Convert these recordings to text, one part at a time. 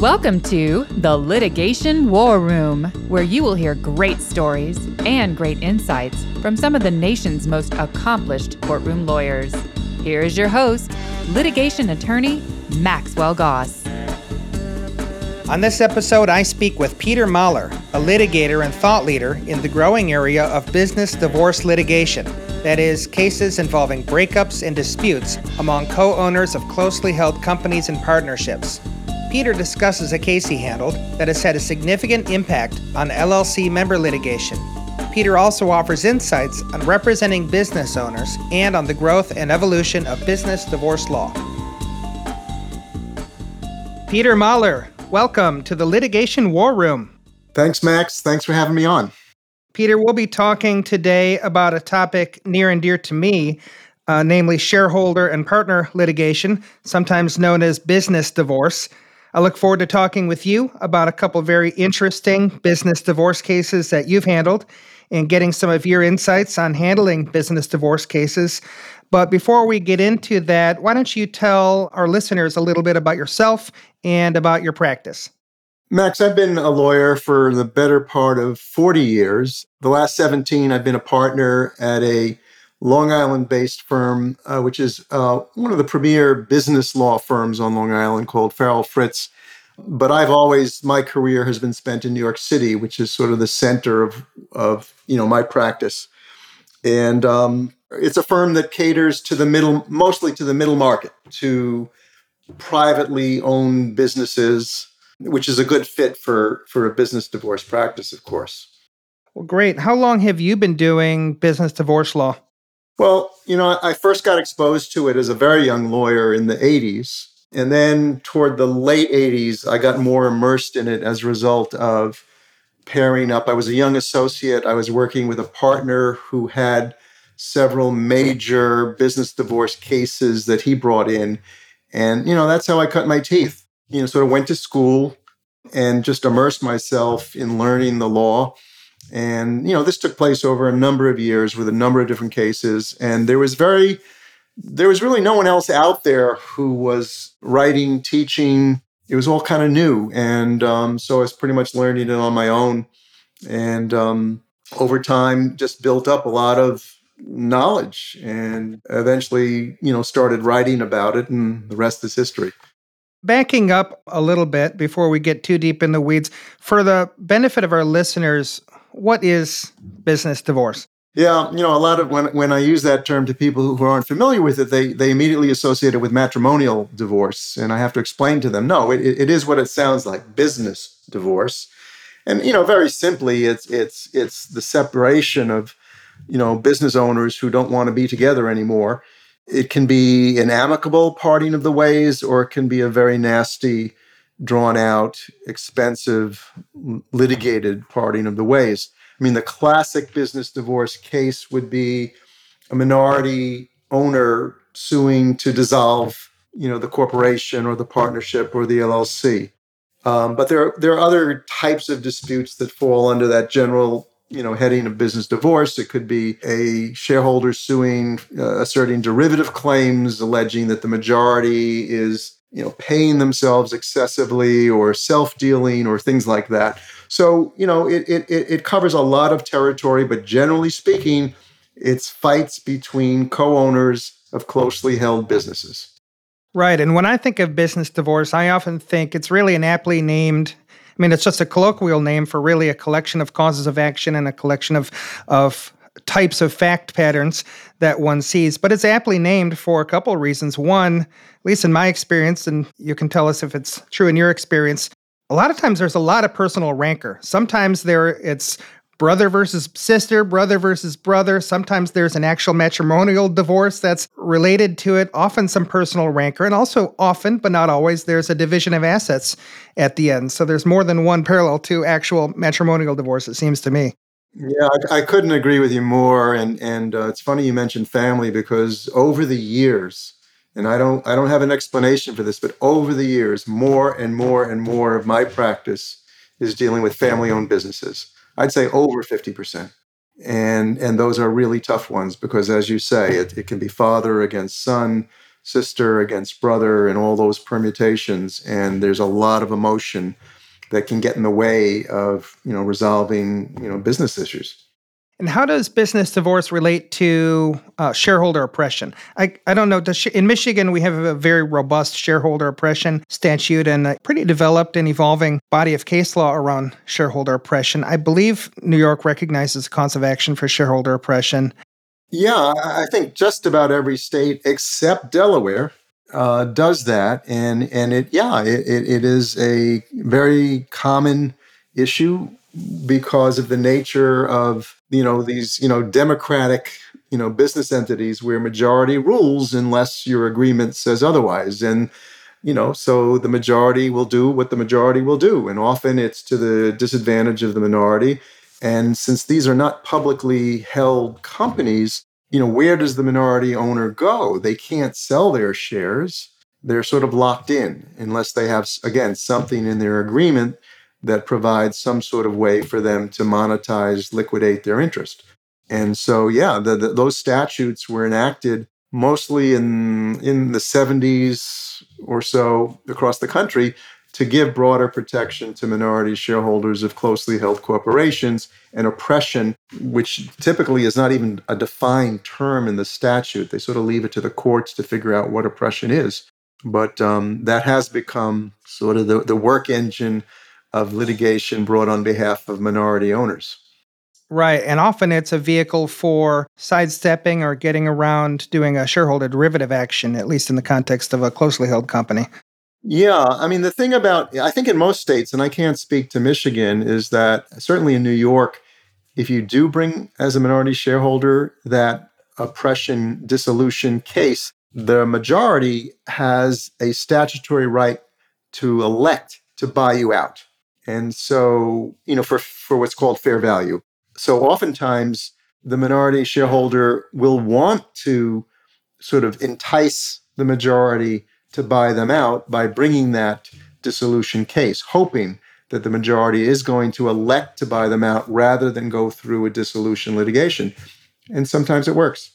Welcome to the Litigation War Room, where you will hear great stories and great insights from some of the nation's most accomplished courtroom lawyers. Here is your host, litigation attorney Maxwell Goss. On this episode, I speak with Peter Mahler, a litigator and thought leader in the growing area of business divorce litigation. That is, cases involving breakups and disputes among co owners of closely held companies and partnerships. Peter discusses a case he handled that has had a significant impact on LLC member litigation. Peter also offers insights on representing business owners and on the growth and evolution of business divorce law. Peter Mahler, welcome to the Litigation War Room. Thanks, Max. Thanks for having me on. Peter, we'll be talking today about a topic near and dear to me, uh, namely shareholder and partner litigation, sometimes known as business divorce. I look forward to talking with you about a couple very interesting business divorce cases that you've handled and getting some of your insights on handling business divorce cases. But before we get into that, why don't you tell our listeners a little bit about yourself and about your practice? Max, I've been a lawyer for the better part of 40 years. The last 17, I've been a partner at a Long Island based firm, uh, which is uh, one of the premier business law firms on Long Island called Farrell Fritz. But I've always, my career has been spent in New York City, which is sort of the center of, of you know, my practice. And um, it's a firm that caters to the middle, mostly to the middle market, to privately owned businesses which is a good fit for for a business divorce practice, of course. Well, great. How long have you been doing business divorce law? Well, you know, I first got exposed to it as a very young lawyer in the 80s. And then toward the late 80s, I got more immersed in it as a result of pairing up. I was a young associate. I was working with a partner who had several major business divorce cases that he brought in. And, you know, that's how I cut my teeth you know, sort of went to school and just immersed myself in learning the law. And, you know, this took place over a number of years with a number of different cases. And there was very, there was really no one else out there who was writing, teaching. It was all kind of new. And um, so I was pretty much learning it on my own. And um, over time, just built up a lot of knowledge and eventually, you know, started writing about it. And the rest is history. Backing up a little bit before we get too deep in the weeds, for the benefit of our listeners, what is business divorce? Yeah, you know, a lot of when when I use that term to people who aren't familiar with it, they they immediately associate it with matrimonial divorce, and I have to explain to them, no, it, it is what it sounds like, business divorce, and you know, very simply, it's it's it's the separation of you know business owners who don't want to be together anymore it can be an amicable parting of the ways, or it can be a very nasty, drawn out, expensive, litigated parting of the ways. I mean, the classic business divorce case would be a minority owner suing to dissolve, you know, the corporation or the partnership or the LLC. Um, but there, there are other types of disputes that fall under that general you know, heading a business divorce. It could be a shareholder suing, uh, asserting derivative claims, alleging that the majority is, you know, paying themselves excessively or self-dealing or things like that. So, you know, it, it, it covers a lot of territory, but generally speaking, it's fights between co-owners of closely held businesses. Right. And when I think of business divorce, I often think it's really an aptly named I mean, it's just a colloquial name for really a collection of causes of action and a collection of of types of fact patterns that one sees. But it's aptly named for a couple of reasons. One, at least in my experience, and you can tell us if it's true in your experience, a lot of times there's a lot of personal rancor. Sometimes there it's brother versus sister, brother versus brother. Sometimes there's an actual matrimonial divorce that's related to it, often some personal rancor, and also often, but not always, there's a division of assets at the end. So there's more than one parallel to actual matrimonial divorce, it seems to me. Yeah, I, I couldn't agree with you more. And and uh, it's funny you mentioned family because over the years, and I don't I don't have an explanation for this, but over the years, more and more and more of my practice is dealing with family-owned businesses I'd say over 50%. And, and those are really tough ones because, as you say, it, it can be father against son, sister against brother and all those permutations. And there's a lot of emotion that can get in the way of you know resolving you know business issues. And how does business divorce relate to uh, shareholder oppression? I, I don't know. Sh- in Michigan, we have a very robust shareholder oppression statute and a pretty developed and evolving body of case law around shareholder oppression. I believe New York recognizes a cause of action for shareholder oppression. Yeah, I think just about every state except Delaware uh, does that, and and it yeah it, it is a very common issue because of the nature of you know these you know democratic you know business entities where majority rules unless your agreement says otherwise. And you know so the majority will do what the majority will do. And often it's to the disadvantage of the minority. And since these are not publicly held companies you know where does the minority owner go they can't sell their shares they're sort of locked in unless they have again something in their agreement that provides some sort of way for them to monetize, liquidate their interest. And so, yeah, the, the, those statutes were enacted mostly in in the 70s or so across the country to give broader protection to minority shareholders of closely held corporations and oppression, which typically is not even a defined term in the statute. They sort of leave it to the courts to figure out what oppression is. But um, that has become sort of the, the work engine of litigation brought on behalf of minority owners. Right. And often it's a vehicle for sidestepping or getting around doing a shareholder derivative action, at least in the context of a closely held company. Yeah. I mean, the thing about, I think in most states, and I can't speak to Michigan, is that certainly in New York, if you do bring as a minority shareholder that oppression dissolution case, the majority has a statutory right to elect to buy you out. And so, you know, for, for what's called fair value. So oftentimes the minority shareholder will want to sort of entice the majority to buy them out by bringing that dissolution case, hoping that the majority is going to elect to buy them out rather than go through a dissolution litigation. And sometimes it works.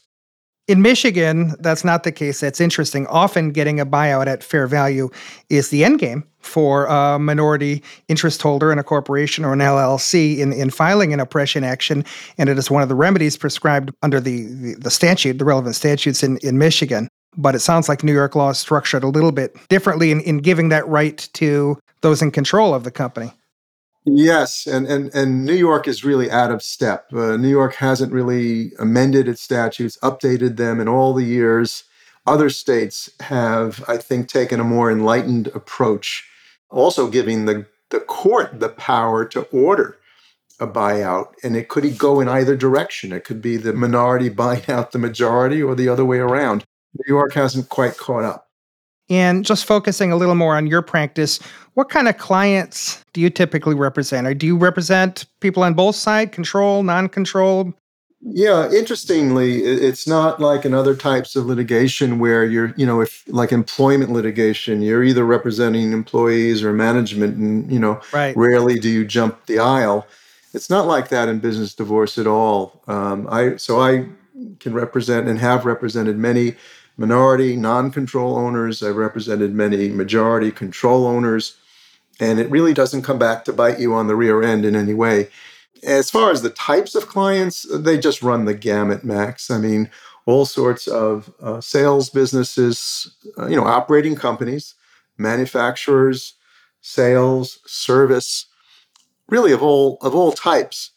In Michigan, that's not the case. That's interesting. Often getting a buyout at fair value is the end game for a minority interest holder in a corporation or an LLC in, in filing an oppression action. And it is one of the remedies prescribed under the, the, the statute, the relevant statutes in, in Michigan. But it sounds like New York law is structured a little bit differently in, in giving that right to those in control of the company. Yes, and, and, and New York is really out of step. Uh, New York hasn't really amended its statutes, updated them in all the years. Other states have, I think, taken a more enlightened approach, also giving the, the court the power to order a buyout. And it could go in either direction. It could be the minority buying out the majority or the other way around. New York hasn't quite caught up. And just focusing a little more on your practice, what kind of clients do you typically represent? Or do you represent people on both sides, control, non control? Yeah, interestingly, it's not like in other types of litigation where you're, you know, if like employment litigation, you're either representing employees or management, and, you know, right. rarely do you jump the aisle. It's not like that in business divorce at all. Um, I so I can represent and have represented many minority non control owners. I've represented many majority control owners. And it really doesn't come back to bite you on the rear end in any way. As far as the types of clients, they just run the gamut, Max. I mean, all sorts of uh, sales businesses, uh, you know, operating companies, manufacturers, sales, service, really of all of all types,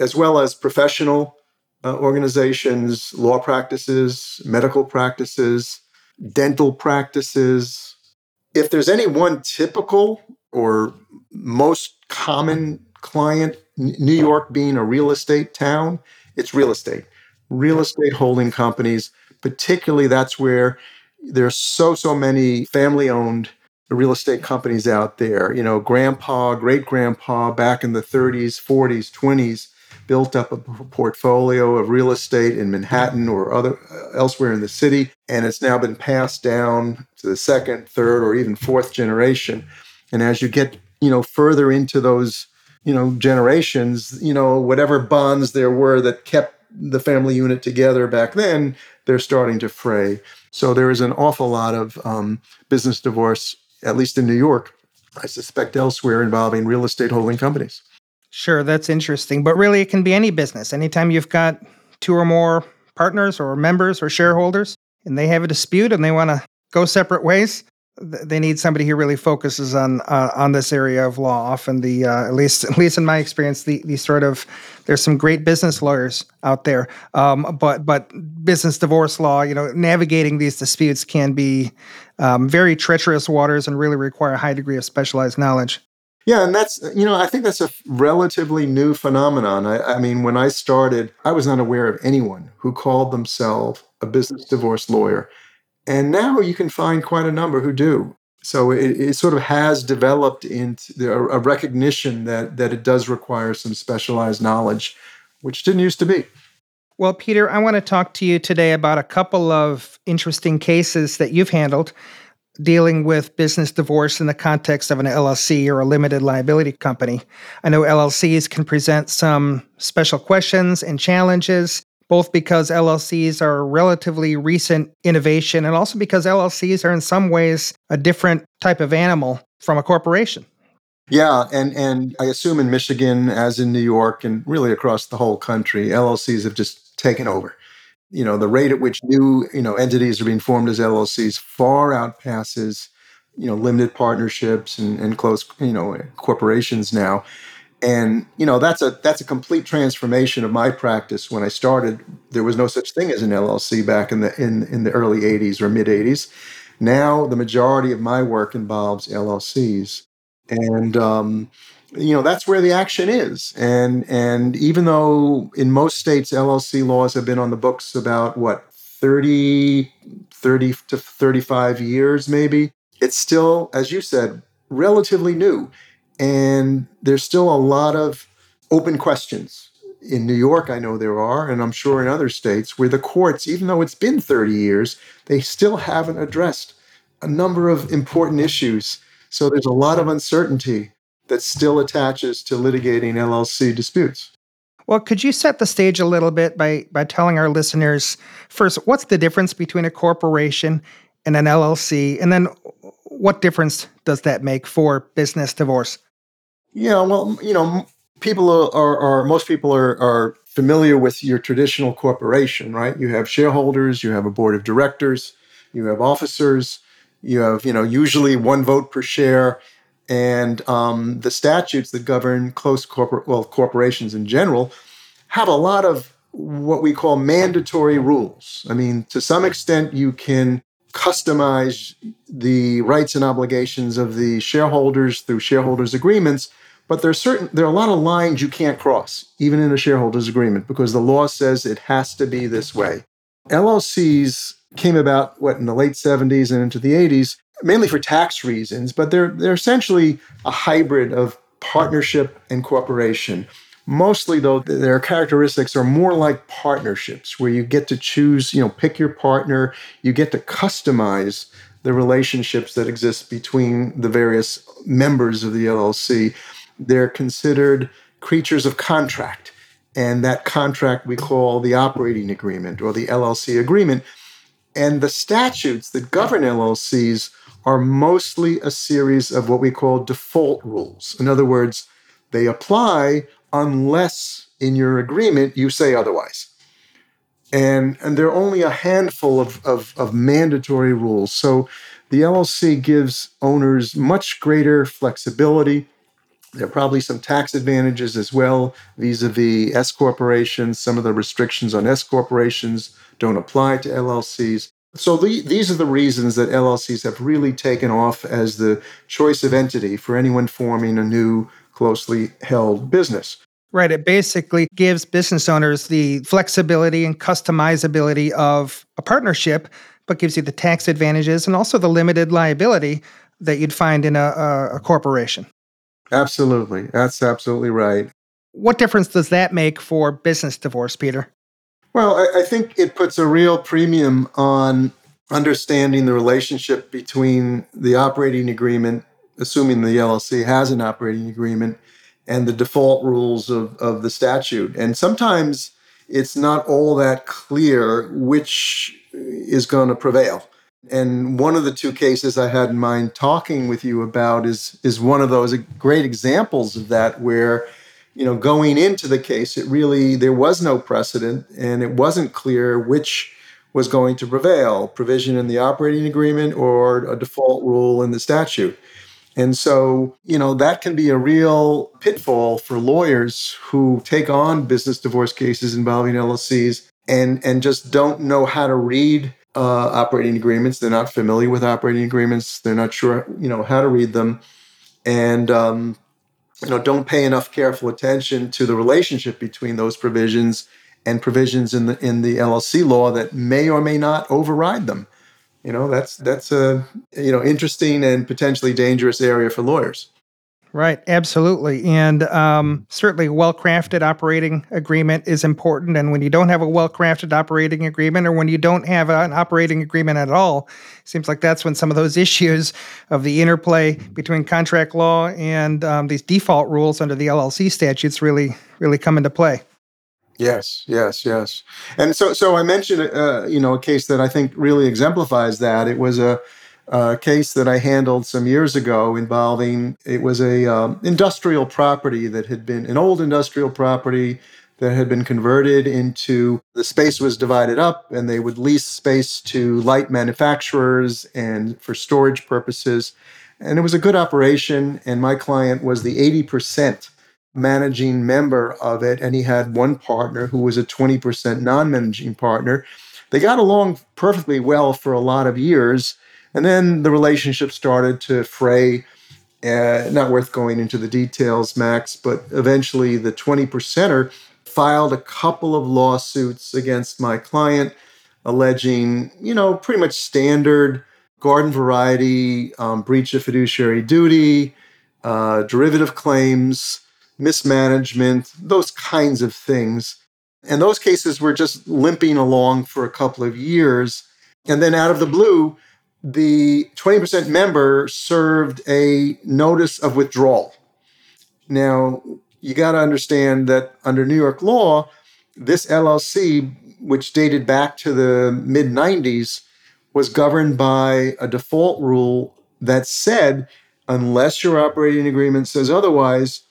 as well as professional uh, organizations, law practices, medical practices, dental practices. If there's any one typical or most common client, New York being a real estate town, it's real estate. Real estate holding companies, particularly that's where there's so, so many family owned real estate companies out there. You know, grandpa, great grandpa back in the 30s, 40s, 20s built up a portfolio of real estate in Manhattan or other uh, elsewhere in the city, and it's now been passed down to the second, third, or even fourth generation. And as you get, you know, further into those, you know, generations, you know, whatever bonds there were that kept the family unit together back then, they're starting to fray. So there is an awful lot of um, business divorce, at least in New York, I suspect elsewhere involving real estate holding companies. Sure, that's interesting. But really, it can be any business. Anytime you've got two or more partners or members or shareholders and they have a dispute and they want to go separate ways, they need somebody who really focuses on uh, on this area of law. Often, the uh, at least at least in my experience, the the sort of there's some great business lawyers out there, um, but but business divorce law, you know, navigating these disputes can be um, very treacherous waters and really require a high degree of specialized knowledge. Yeah, and that's uh, you know I think that's a relatively new phenomenon. I, I mean, when I started, I was not aware of anyone who called themselves a business divorce lawyer and now you can find quite a number who do. So it, it sort of has developed into a recognition that, that it does require some specialized knowledge, which didn't used to be. Well, Peter, I want to talk to you today about a couple of interesting cases that you've handled dealing with business divorce in the context of an LLC or a limited liability company. I know LLCs can present some special questions and challenges both because LLCs are a relatively recent innovation and also because LLCs are in some ways a different type of animal from a corporation. Yeah, and and I assume in Michigan as in New York and really across the whole country, LLCs have just taken over. You know, the rate at which new, you know, entities are being formed as LLCs far outpasses, you know, limited partnerships and, and close, you know, corporations now. And you know that's a that's a complete transformation of my practice. When i started there was no such thing as an llc back in the in, in the early 80s or mid 80s now the majority of my work involves llcs and um, you know that's where the action is and and even though in most states llc laws have been on the books about what 30 30 to 35 years maybe it's still as you said relatively new and there's still a lot of open questions. In New York, I know there are, and I'm sure in other states, where the courts, even though it's been 30 years, they still haven't addressed a number of important issues. So there's a lot of uncertainty that still attaches to litigating LLC disputes. Well, could you set the stage a little bit by, by telling our listeners first, what's the difference between a corporation and an LLC? And then what difference does that make for business divorce? Yeah, well, you know, people are, are, are most people are, are familiar with your traditional corporation, right? You have shareholders, you have a board of directors, you have officers, you have, you know, usually one vote per share. And um, the statutes that govern close corporate, well, corporations in general, have a lot of what we call mandatory rules. I mean, to some extent, you can customize the rights and obligations of the shareholders through shareholders agreements but there are certain there are a lot of lines you can't cross, even in a shareholders agreement, because the law says it has to be this way. LLCs came about what in the late 70s and into the 80s, mainly for tax reasons, but they're they're essentially a hybrid of partnership and corporation. Mostly though, their characteristics are more like partnerships where you get to choose, you know, pick your partner, you get to customize the relationships that exist between the various members of the LLC they're considered creatures of contract. And that contract we call the operating agreement or the LLC agreement. And the statutes that govern LLCs are mostly a series of what we call default rules. In other words, they apply unless in your agreement you say otherwise. And, and there are only a handful of, of, of mandatory rules. So the LLC gives owners much greater flexibility there are probably some tax advantages as well vis-a-vis S corporations. Some of the restrictions on S corporations don't apply to LLCs. So the, these are the reasons that LLCs have really taken off as the choice of entity for anyone forming a new closely held business. Right. It basically gives business owners the flexibility and customizability of a partnership, but gives you the tax advantages and also the limited liability that you'd find in a, a, a corporation. Absolutely. That's absolutely right. What difference does that make for business divorce, Peter? Well, I, I think it puts a real premium on understanding the relationship between the operating agreement, assuming the LLC has an operating agreement, and the default rules of, of the statute. And sometimes it's not all that clear which is going to prevail. And one of the two cases I had in mind talking with you about is is one of those great examples of that where you know going into the case it really there was no precedent and it wasn't clear which was going to prevail provision in the operating agreement or a default rule in the statute and so, you know, that can be a real pitfall for lawyers who take on business divorce cases involving LLCs and and just don't know how to read uh, operating agreements. They're not familiar with operating agreements. They're not sure, you know, how to read them, and um, you know, don't pay enough careful attention to the relationship between those provisions and provisions in the in the LLC law that may or may not override them. You know that's that's a you know interesting and potentially dangerous area for lawyers Right, absolutely. And um, certainly, well crafted operating agreement is important. And when you don't have a well crafted operating agreement, or when you don't have an operating agreement at all, seems like that's when some of those issues of the interplay between contract law and um, these default rules under the LLC statutes really, really come into play. Yes, yes, yes. And so, so I mentioned, uh, you know, a case that I think really exemplifies that. It was a, a case that I handled some years ago involving it was a um, industrial property that had been an old industrial property that had been converted into the space was divided up and they would lease space to light manufacturers and for storage purposes and it was a good operation and my client was the 80% managing member of it, and he had one partner who was a 20% non managing partner. They got along perfectly well for a lot of years, and then the relationship started to fray. Uh, not worth going into the details, Max, but eventually the 20 percenter filed a couple of lawsuits against my client, alleging, you know, pretty much standard garden variety um, breach of fiduciary duty, uh, derivative claims, mismanagement, those kinds of things. And those cases were just limping along for a couple of years. And then out of the blue, the 20% member served a notice of withdrawal. Now, you got to understand that under New York law, this LLC, which dated back to the mid 90s, was governed by a default rule that said unless your operating agreement says otherwise,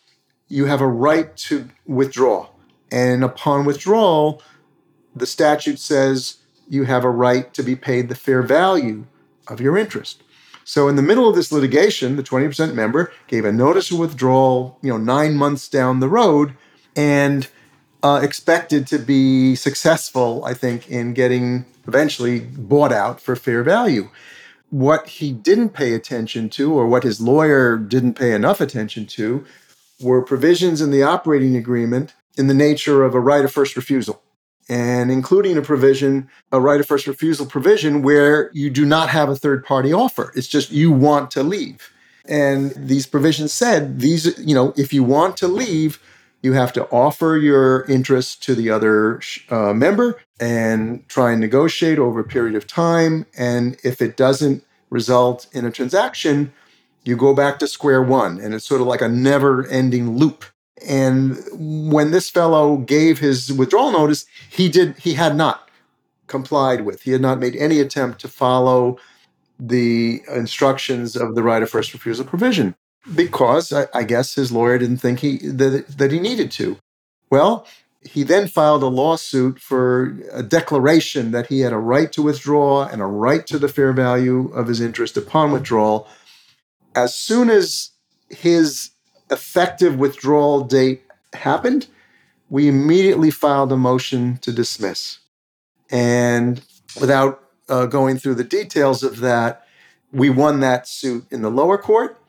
you have a right to withdraw. And upon withdrawal, the statute says you have a right to be paid the fair value of your interest. So in the middle of this litigation, the 20% member gave a notice of withdrawal, you know, 9 months down the road and uh, expected to be successful, I think, in getting eventually bought out for fair value. What he didn't pay attention to, or what his lawyer didn't pay enough attention to, were provisions in the operating agreement in the nature of a right of first refusal, and including a provision, a right of first refusal provision, where you do not have a third party offer. It's just you want to leave. And these provisions said these, you know, if you want to leave, you have to offer your interest to the other uh, member and try and negotiate over a period of time. And if it doesn't result in a transaction, you go back to square one and it's sort of like a never ending loop and when this fellow gave his withdrawal notice he did he had not complied with he had not made any attempt to follow the instructions of the right of first refusal provision because I, I guess his lawyer didn't think he that, that he needed to. Well he then filed a lawsuit for a declaration that he had a right to withdraw and a right to the fair value of his interest upon withdrawal. As soon as his effective withdrawal date happened, we immediately filed a motion to dismiss. And without uh, going through the details of that, we won that suit in the lower court.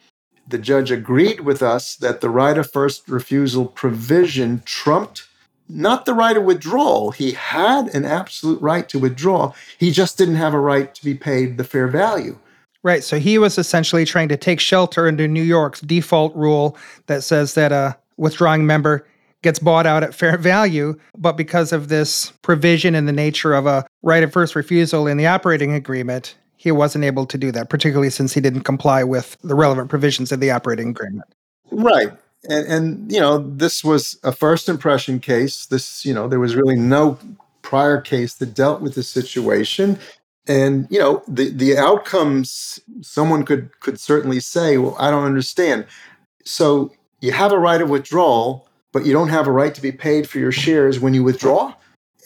The judge agreed with us that the right of first refusal provision trumped not the right of withdrawal. He had an absolute right to withdraw. He just didn't have a right to be paid the fair value. Right. So he was essentially trying to take shelter under New York's default rule that says that a withdrawing member gets bought out at fair value. But because of this provision in the nature of a right of first refusal in the operating agreement, he wasn't able to do that, particularly since he didn't comply with the relevant provisions of the operating agreement. Right. And, and you know, this was a first impression case. This, you know, there was really no prior case that dealt with the situation. And you know, the the outcomes someone could could certainly say, well, I don't understand. So you have a right of withdrawal, but you don't have a right to be paid for your shares when you withdraw.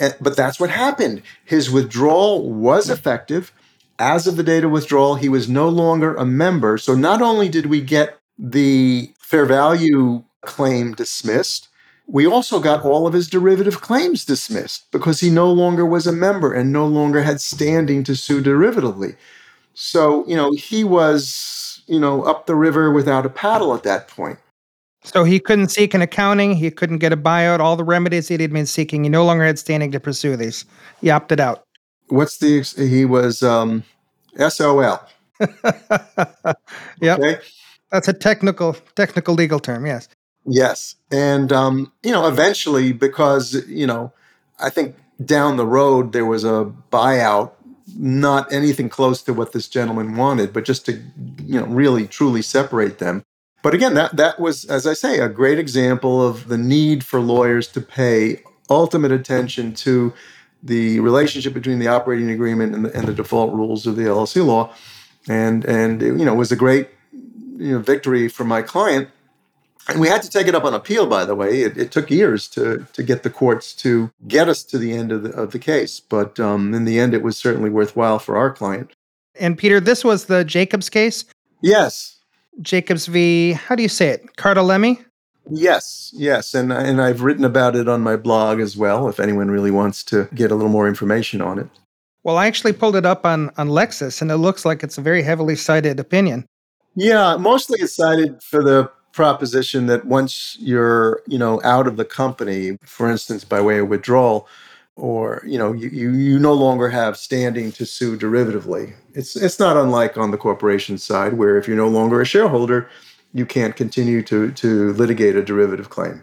Eh, but that's what happened. His withdrawal was effective. As of the date of withdrawal, he was no longer a member. So not only did we get the fair value claim dismissed, we also got all of his derivative claims dismissed because he no longer was a member and no longer had standing to sue derivatively. So, you know, he was, you know, up the river without a paddle at that point. So he couldn't seek an accounting, he couldn't get a buyout, all the remedies he had been seeking, he no longer had standing to pursue these. He opted out. What's the he was um SOL. yep. Okay. That's a technical technical legal term, yes. Yes. And, um, you know, eventually, because, you know, I think down the road there was a buyout, not anything close to what this gentleman wanted, but just to, you know, really truly separate them. But again, that, that was, as I say, a great example of the need for lawyers to pay ultimate attention to the relationship between the operating agreement and the, and the default rules of the LLC law. And, and, you know, it was a great you know, victory for my client and we had to take it up on appeal, by the way. It, it, took years to, to get the courts to get us to the end of the, of the case. But um, in the end, it was certainly worthwhile for our client. And Peter, this was the Jacobs case? Yes. Jacobs v. How do you say it? Cartalemi? Yes, yes. And, and I've written about it on my blog as well, if anyone really wants to get a little more information on it. Well, I actually pulled it up on, on Lexis, and it looks like it's a very heavily cited opinion. Yeah, mostly it's cited for the proposition that once you're, you know, out of the company, for instance, by way of withdrawal, or you know, you, you, you no longer have standing to sue derivatively. It's it's not unlike on the corporation side, where if you're no longer a shareholder, you can't continue to to litigate a derivative claim.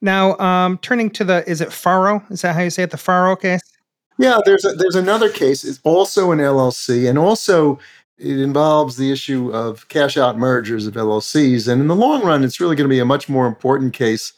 Now, um, turning to the, is it Farro? Is that how you say it? The Farro case? Yeah, there's a, there's another case. It's also an LLC, and also it involves the issue of cash out mergers of LLCs. And in the long run, it's really going to be a much more important case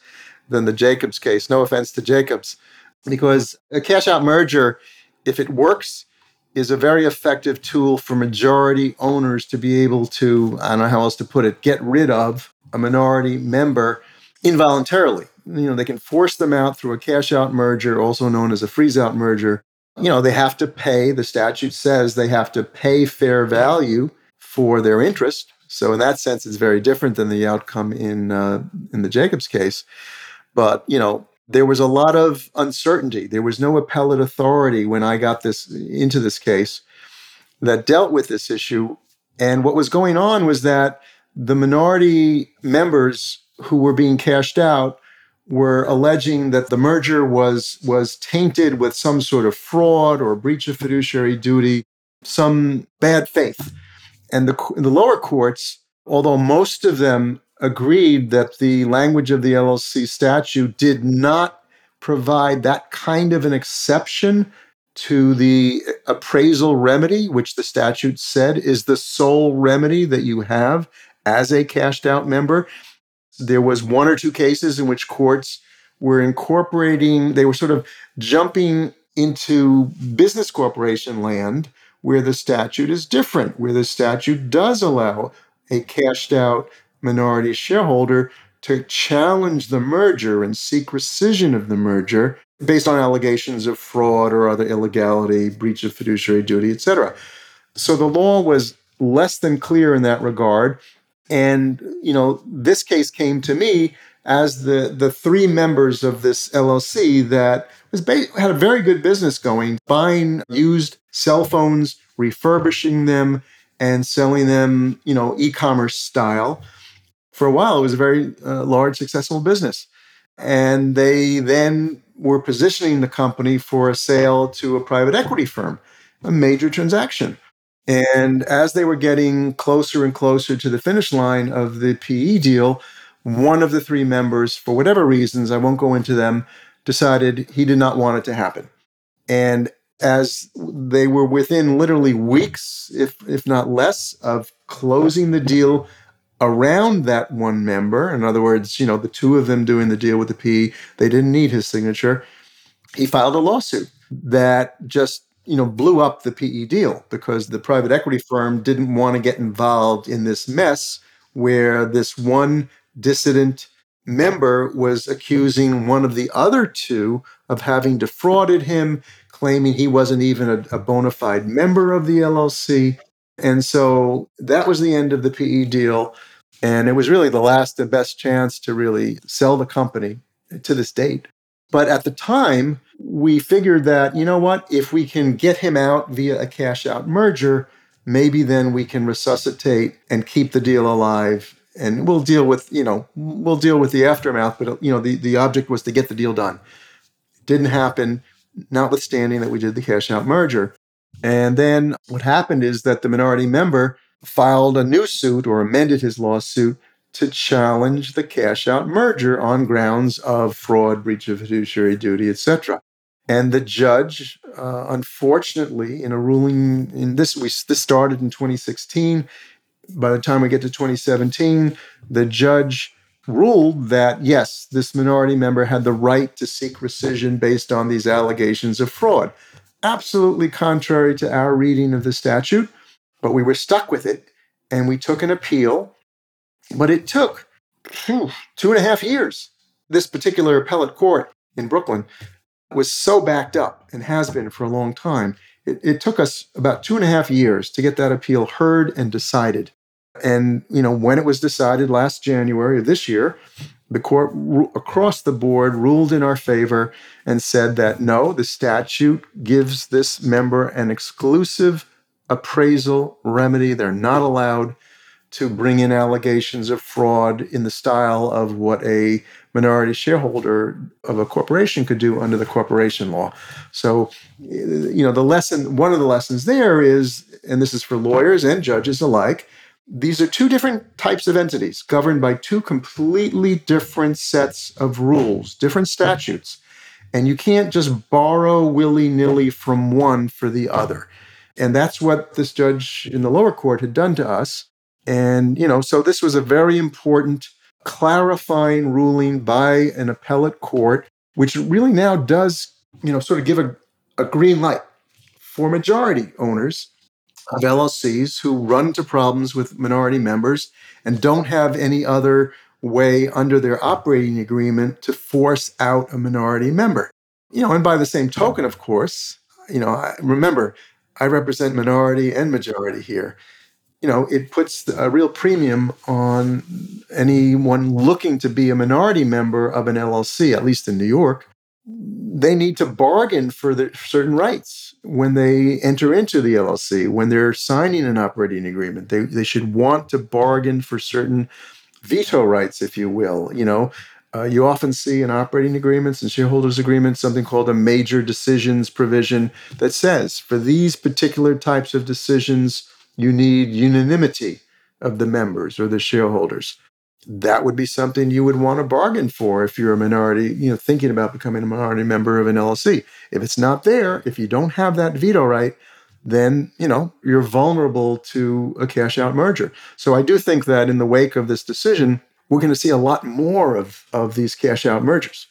than the Jacobs case. No offense to Jacobs, because a cash out merger, if it works, is a very effective tool for majority owners to be able to, I don't know how else to put it, get rid of a minority member involuntarily. You know, they can force them out through a cash out merger, also known as a freeze out merger, you know, they have to pay, the statute says they have to pay fair value for their interest. So in that sense, it's very different than the outcome in uh, in the Jacobs case. But you know, there was a lot of uncertainty. There was no appellate authority when I got this into this case that dealt with this issue. And what was going on was that the minority members who were being cashed out were alleging that the merger was was tainted with some sort of fraud or breach of fiduciary duty, some bad faith. And the, the lower courts, although most of them agreed that the language of the LLC statute did not provide that kind of an exception to the appraisal remedy, which the statute said is the sole remedy that you have as a cashed out member. There was one or two cases in which courts were incorporating, they were sort of jumping into business corporation land where the statute is different, where the statute does allow a cashed out minority shareholder to challenge the merger and seek rescission of the merger based on allegations of fraud or other illegality, breach of fiduciary duty, etc. So the law was less than clear in that regard. And, you know, this case came to me as the, the three members of this LLC that was ba- had a very good business going, buying used cell phones, refurbishing them, and selling them, you know, e-commerce style. For a while, it was a very uh, large, successful business. And they then were positioning the company for a sale to a private equity firm, a major transaction. And as they were getting closer and closer to the finish line of the PE deal, one of the three members, for whatever reasons, I won't go into them, decided he did not want it to happen. And as they were within literally weeks, if, if not less, of closing the deal around that one member, in other words, you know, the two of them doing the deal with the PE, they didn't need his signature. he filed a lawsuit that just you know blew up the PE deal because the private equity firm didn't want to get involved in this mess where this one dissident member was accusing one of the other two of having defrauded him, claiming he wasn't even a, a bona fide member of the LLC. And so that was the end of the PE deal. And it was really the last and best chance to really sell the company to this date. But at the time, we figured that, you know what, if we can get him out via a cash out merger, maybe then we can resuscitate and keep the deal alive. And we'll deal with, you know, we'll deal with the aftermath. But, you know, the, the object was to get the deal done. It Didn't happen, notwithstanding that we did the cash out merger. And then what happened is that the minority member filed a new suit or amended his lawsuit to challenge the cash out merger on grounds of fraud, breach of fiduciary duty, etc. And the judge, uh, unfortunately, in a ruling in this, we this started in 2016. By the time we get to 2017, the judge ruled that yes, this minority member had the right to seek rescission based on these allegations of fraud. Absolutely contrary to our reading of the statute, but we were stuck with it and we took an appeal. But it took two and a half years. This particular appellate court in Brooklyn was so backed up and has been for a long time. It, it, took us about two and a half years to get that appeal heard and decided. And you know, when it was decided last January of this year, the court across the board ruled in our favor and said that no, the statute gives this member an exclusive appraisal remedy. They're not allowed to bring in allegations of fraud in the style of what a minority shareholder of a corporation could do under the corporation law. So, you know, the lesson, one of the lessons there is, and this is for lawyers and judges alike, these are two different types of entities governed by two completely different sets of rules, different statutes. And you can't just borrow willy nilly from one for the other. And that's what this judge in the lower court had done to us. And, you know, so this was a very important clarifying ruling by an appellate court, which really now does, you know, sort of give a, a green light for majority owners of LLCs who run into problems with minority members and don't have any other way under their operating agreement to force out a minority member. You know, and by the same token, of course, you know, remember, I represent minority and majority here you know, it puts a real premium on anyone looking to be a minority member of an LLC, at least in New York. They need to bargain for the, certain rights when they enter into the LLC, when they're signing an operating agreement. They, they should want to bargain for certain veto rights, if you will. You know, uh, you often see in operating agreements and shareholders agreements something called a major decisions provision that says for these particular types of decisions, you need unanimity of the members or the shareholders. That would be something you would want to bargain for if you're a minority, you know, thinking about becoming a minority member of an LLC. If it's not there, if you don't have that veto right, then you know you're vulnerable to a cash out merger. So I do think that in the wake of this decision, we're going to see a lot more of of these cash out mergers.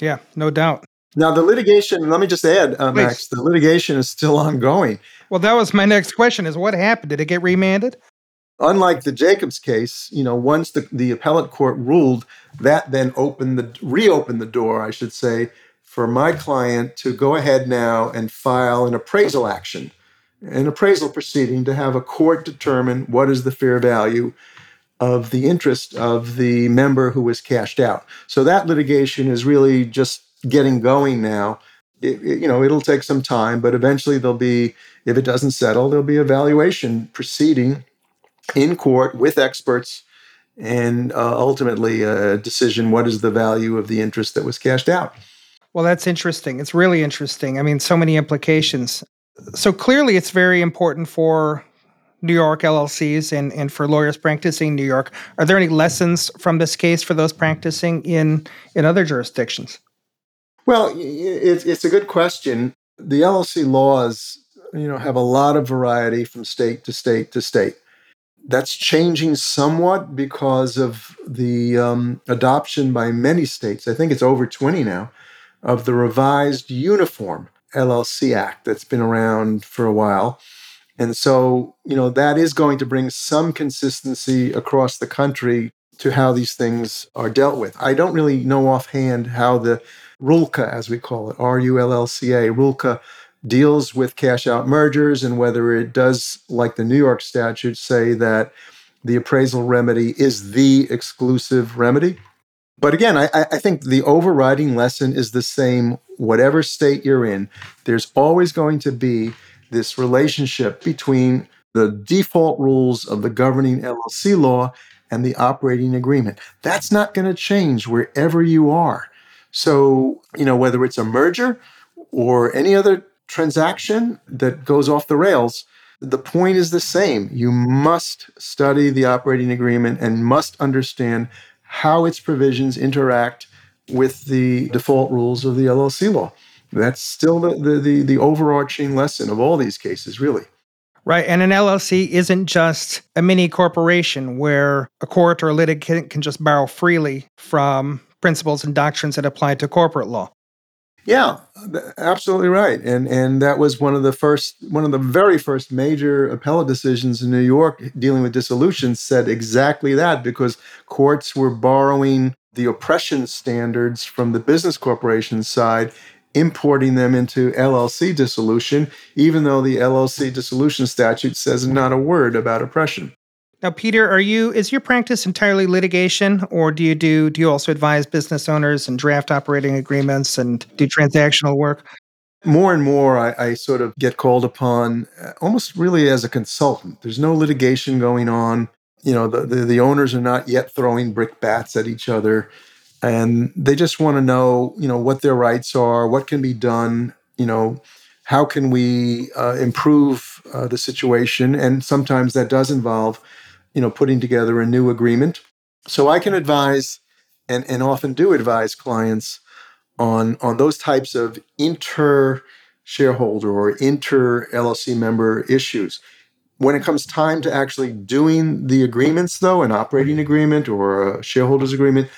Yeah, no doubt. Now, the litigation, let me just add, uh, Max, the litigation is still ongoing. Well, that was my next question is what happened? Did it get remanded? Unlike the Jacobs case, you know, once the, the appellate court ruled, that then opened the reopened the door, I should say, for my client to go ahead now and file an appraisal action, an appraisal proceeding to have a court determine what is the fair value of the interest of the member who was cashed out. So that litigation is really just getting going now. It, it, you know, it'll take some time, but eventually there'll be, if it doesn't settle, there'll be a valuation proceeding in court with experts and uh, ultimately a decision what is the value of the interest that was cashed out. Well, that's interesting. It's really interesting. I mean, so many implications. So clearly, it's very important for New York LLCs and, and for lawyers practicing in New York. Are there any lessons from this case for those practicing in, in other jurisdictions? Well, it's it's a good question. The LLC laws, you know, have a lot of variety from state to state to state. That's changing somewhat because of the um, adoption by many states. I think it's over 20 now of the revised Uniform LLC Act that's been around for a while. And so, you know, that is going to bring some consistency across the country to how these things are dealt with. I don't really know offhand how the RULLCA, as we call it, R U L L C A, RULLCA deals with cash out mergers and whether it does, like the New York statute, say that the appraisal remedy is the exclusive remedy. But again, I, I, think the overriding lesson is the same, whatever state you're in. There's always going to be this relationship between the default rules of the governing LLC law and the operating agreement. That's not going to change wherever you are. So, you know, whether it's a merger or any other transaction that goes off the rails, the point is the same. You must study the operating agreement and must understand how its provisions interact with the default rules of the LLC law. That's still the, the, the, the overarching lesson of all these cases, really. Right. And an LLC isn't just a mini corporation where a court or a litigant can just borrow freely from principles and doctrines that apply to corporate law. Yeah, absolutely right. And and that was one of the first one of the very first major appellate decisions in New York dealing with dissolution said exactly that because courts were borrowing the oppression standards from the business corporation side importing them into LLC dissolution even though the LLC dissolution statute says not a word about oppression. Now, Peter, are you is your practice entirely litigation, or do you do do you also advise business owners and draft operating agreements and do transactional work? More and more, I, I sort of get called upon uh, almost really as a consultant. There's no litigation going on. You know, the, the, the owners are not yet throwing brickbats at each other, and they just want to know, you know, what their rights are, what can be done. You know, how can we uh, improve uh, the situation, and sometimes that does involve you know, putting together a new agreement. So I can advise and, and often do advise clients on, on those types of inter shareholder or inter LLC member issues. When it comes time to actually doing the agreements, though, an operating agreement or a shareholders agreement,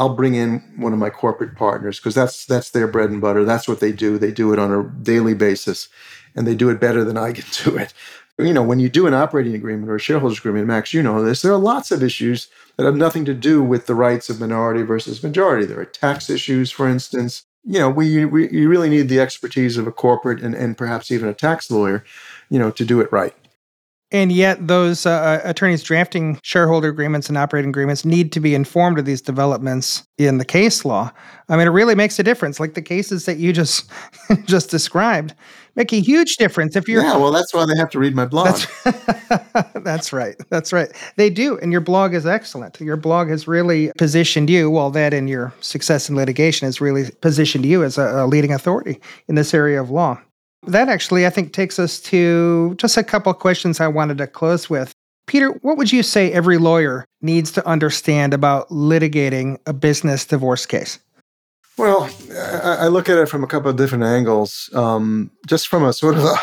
I'll bring in one of my corporate partners because that's that's their bread and butter. That's what they do. They do it on a daily basis, and they do it better than I can do it you know, when you do an operating agreement or a shareholders agreement, Max, you know this, there are lots of issues that have nothing to do with the rights of minority versus majority. There are tax issues, for instance. You know, we, we you really need the expertise of a corporate and, and perhaps even a tax lawyer, you know, to do it right. And yet, those uh, uh, attorneys drafting shareholder agreements and operating agreements need to be informed of these developments in the case law. I mean, it really makes a difference. Like the cases that you just just described make a huge difference if you're. Yeah, well, that's why they have to read my blog. That's, that's right. That's right. They do, and your blog is excellent. Your blog has really positioned you. Well, that and your success in litigation has really positioned you as a, a leading authority in this area of law. That actually, I think, takes us to just a couple questions I wanted to close with. Peter, what would you say every lawyer needs to understand about litigating a business divorce case? Well, I look at it from a couple of different angles. Um, just from a sort of a,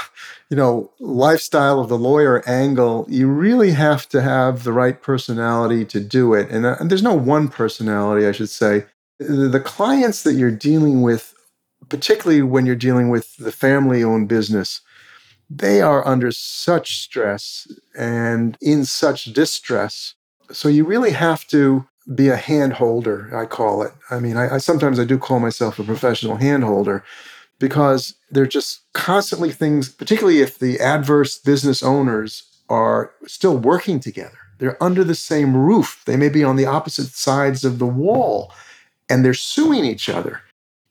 you know, lifestyle of the lawyer angle, you really have to have the right personality to do it. And, uh, and there's no one personality, I should say. The clients that you're dealing with particularly when you're dealing with the family owned business, they are under such stress and in such distress. So you really have to be a hand holder, I call it. I mean, I, I sometimes I do call myself a professional hand holder because they're just constantly things, particularly if the adverse business owners are still working together. They're under the same roof. They may be on the opposite sides of the wall and they're suing each other.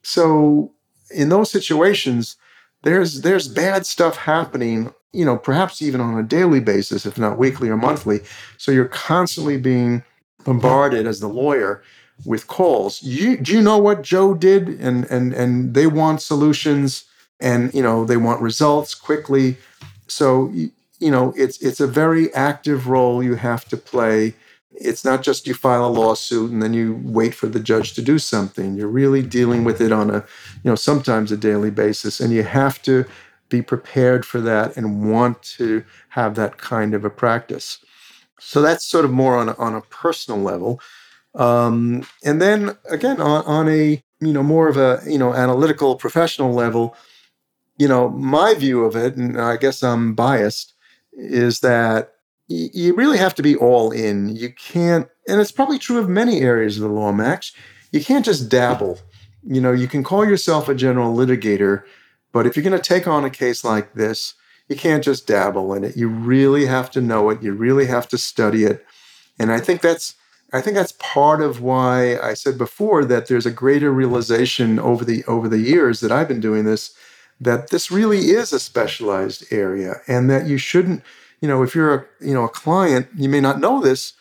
So in those situations, there's there's bad stuff happening, you know, perhaps even on a daily basis, if not weekly or monthly. So you're constantly being bombarded as the lawyer with calls. You, do you know what Joe did? And and and they want solutions, and you know they want results quickly. So you know it's it's a very active role you have to play it's not just you file a lawsuit and then you wait for the judge to do something. You're really dealing with it on a, you know, sometimes a daily basis. And you have to be prepared for that and want to have that kind of a practice. So that's sort of more on a, on a personal level. Um, and then again, on, on a you know, more of a, you know, analytical professional level, you know, my view of it, and I guess I'm biased, is that you really have to be all in. You can't, and it's probably true of many areas of the law, Max. You can't just dabble. You know, you can call yourself a general litigator, but if you're going to take on a case like this, you can't just dabble in it. You really have to know it. You really have to study it. And I think that's I think that's part of why I said before that there's a greater realization over the over the years that I've been doing this that this really is a specialized area and that you shouldn't, you know, if you're a, you know, a client, you may not know this,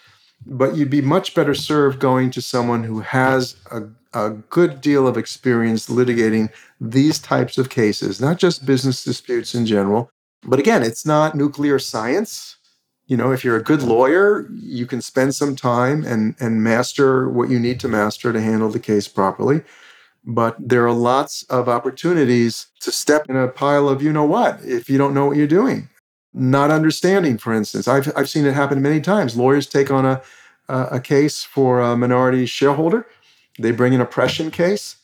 but you'd be much better served going to someone who has a, a good deal of experience litigating these types of cases, not just business disputes in general. But again, it's not nuclear science. You know if you're a good lawyer you can spend some time and and master what you need to master to handle the case properly. But there are lots of opportunities to step in a pile of you know what if you don't know what you're doing not understanding for instance. I've, I've seen it happen many times. Lawyers take on a, a case for a minority shareholder. They bring an oppression case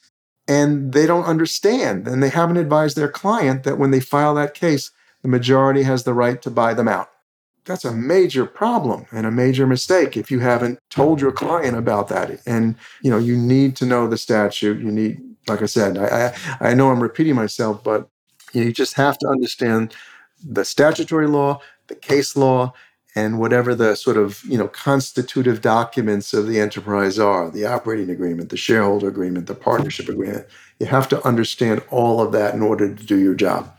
and they don't understand and they haven't advised their client that when they file that case the majority has the right to buy them out. That's a major problem and a major mistake if you haven't told your client about that. And you know you need to know the statute. You need like i said i i, I know i'm repeating myself but you just have to understand the statutory law the case law and whatever the sort of you know constitutive documents of the enterprise are the operating agreement the shareholder agreement the partnership agreement. You have to understand all of that in order to do your job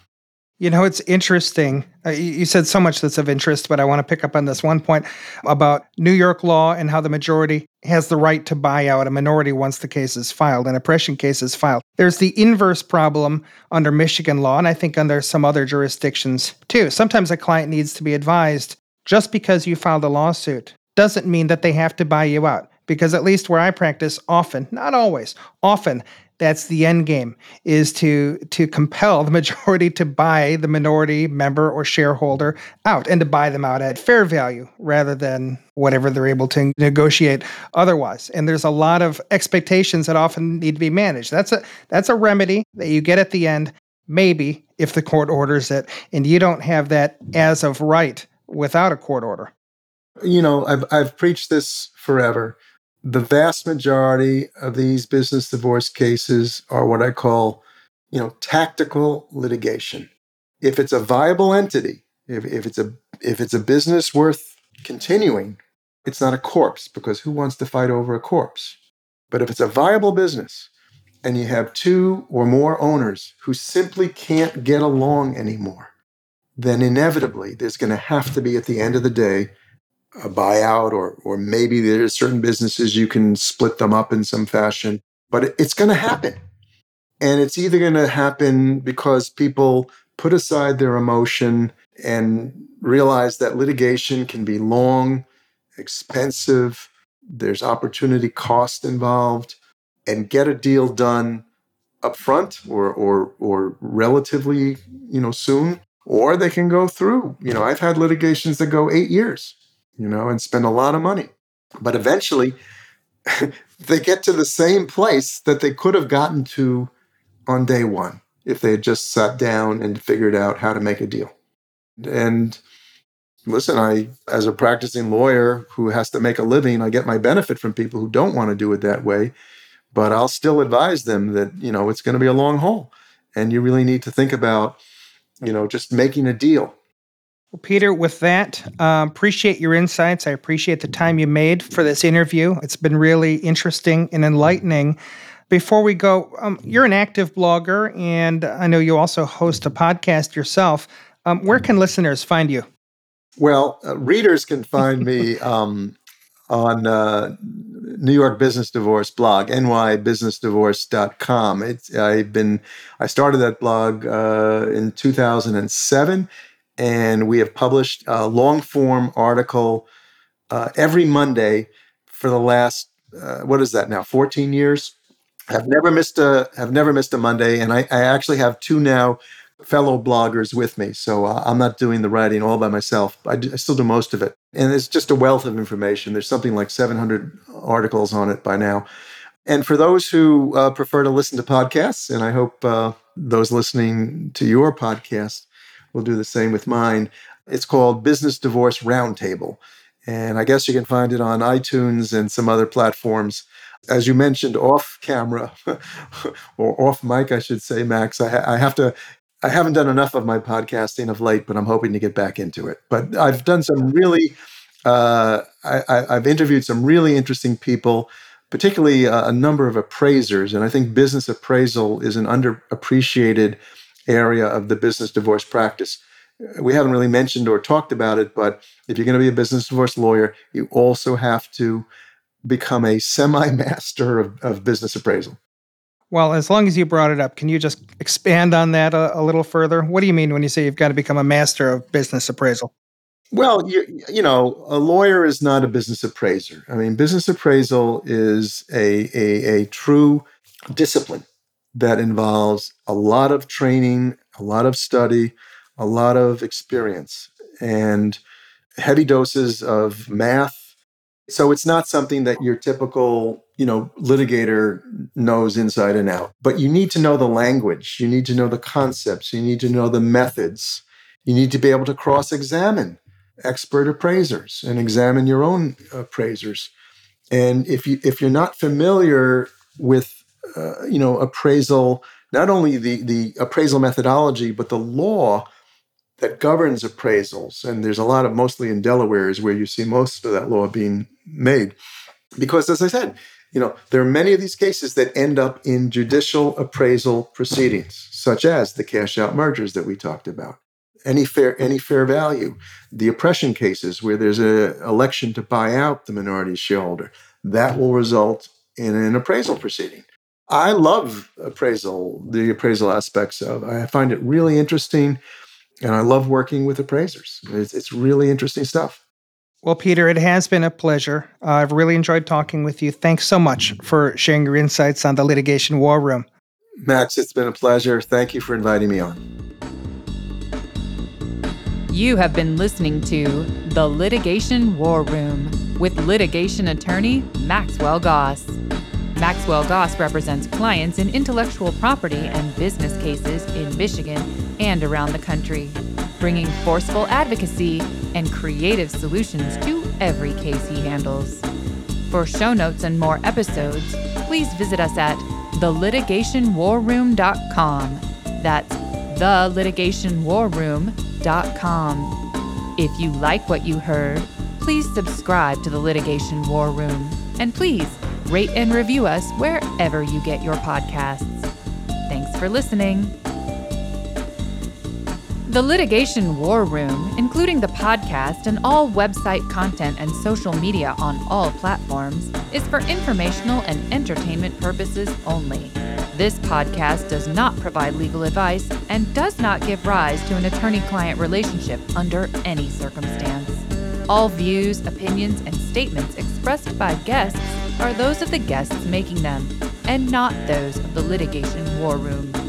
you know, it's interesting. Uh, you said so much that's of interest, but I want to pick up on this one point about New York law and how the majority has the right to buy out a minority once the case is filed, an oppression case is filed. There's the inverse problem under Michigan law, and I think under some other jurisdictions too. Sometimes a client needs to be advised just because you filed a lawsuit doesn't mean that they have to buy you out. Because at least where I practice, often, not always, often that's the end game is to to compel the majority to buy the minority member or shareholder out and to buy them out at fair value rather than whatever they're able to negotiate otherwise. And there's a lot of expectations that often need to be managed. That's a that's a remedy that you get at the end maybe if the court orders it and you don't have that as of right without a court order. You know i've i've preached this forever the vast majority of these business divorce cases are what I call, you know, tactical litigation. If it's a viable entity, if, if it's a if it's a business worth continuing, it's not a corpse because who wants to fight over a corpse? But if it's a viable business and you have two or more owners who simply can't get along anymore, then inevitably there's going to have to be at the end of the day a buyout or or maybe there's certain businesses you can split them up in some fashion but it's going to happen. And it's either going to happen because people put aside their emotion and realize that litigation can be long expensive there's opportunity cost involved and get a deal done up front or or or relatively you know soon or they can go through. You know i've had litigations that go 8 years you know, and spend a lot of money. But eventually, they get to the same place that they could have gotten to on day one if they had just sat down and figured out how to make a deal. And listen, I, as a practicing lawyer who has to make a living, I get my benefit from people who don't want to do it that way. But I'll still advise them that, you know, it's going to be a long haul. And you really need to think about, you know, just making a deal well, Peter, with that, um, appreciate your insights. I appreciate the time you made for this interview. It's been really interesting and enlightening. Before we go, um, you're an active blogger, and I know you also host a podcast yourself. Um, where can listeners find you? Well, uh, readers can find me um, on uh, New York Business Divorce blog, nybusinessdivorce.com. It's, I've been, I started that blog uh, in 2007 and we have published a long form article uh, every Monday for the last uh, what is that now 14 years? I've never missed a have never missed a Monday and I, I actually have two now fellow bloggers with me so uh, I'm not doing the writing all by myself. I, do, I still do most of it and it's just a wealth of information. There's something like 700 articles on it by now. And for those who uh, prefer to listen to podcasts, and I hope uh, those listening to your podcast will do the same with mine, it's called Business Divorce Roundtable. And I guess you can find it on iTunes and some other platforms. As you mentioned off camera or off mic, I should say, Max, I, ha- I have to I haven't done enough of my podcasting of late, but I'm hoping to get back into it. But I've done some really, uh, I, have interviewed some really interesting people, particularly a, a, number of appraisers. And I think business appraisal is an underappreciated area of the business divorce practice. We haven't really mentioned or talked about it, but if you're going to be a business divorce lawyer, you also have to become a semi master of, of business appraisal. Well, as long as you brought it up, can you just expand on that a, a, little further? What do you mean when you say you've got to become a master of business appraisal? Well, you, you know, a lawyer is not a business appraiser. I mean, business appraisal is a, a, a true discipline that involves a lot of training, a lot of study, a lot of experience, and heavy doses of math so it's not something that your typical, you know, litigator knows inside and out. But you need to know the language, you need to know the concepts, you need to know the methods. You need to be able to cross-examine expert appraisers and examine your own appraisers. And if you if you're not familiar with uh, you know appraisal, not only the the appraisal methodology but the law that governs appraisals, and there's a lot of mostly in Delaware is where you see most of that law being made. Because as I said, you know, there are many of these cases that end up in judicial appraisal proceedings, such as the cash out mergers that we talked about. Any fair any fair value, the oppression cases where there's an election to buy out the minority shareholder, that will result in an appraisal proceeding. I love appraisal, the appraisal aspects of. I find it really interesting and I love working with appraisers. It's, it's really interesting stuff. Well, Peter, it has been a pleasure. Uh, I've really enjoyed talking with you. Thanks so much for sharing your insights on the litigation war room. Max, it's been a pleasure. Thank you for inviting me on. You have been listening to The Litigation War Room with litigation attorney Maxwell Goss. Maxwell Goss represents clients in intellectual property and business cases in Michigan and around the country, bringing forceful advocacy and creative solutions to every case he handles. For show notes and more episodes, please visit us at thelitigationwarroom.com. That's thelitigationwarroom.com. If you like what you heard, please subscribe to the Litigation War Room. And please, rate and review us wherever you get your podcasts. Thanks for listening. The Litigation War Room, including the podcast and all website content and social media on all platforms, is for informational and entertainment purposes only. This podcast does not provide legal advice and does not give rise to an attorney client relationship under any circumstance. All views, opinions, and statements expressed by guests are those of the guests making them, and not those of the litigation war room.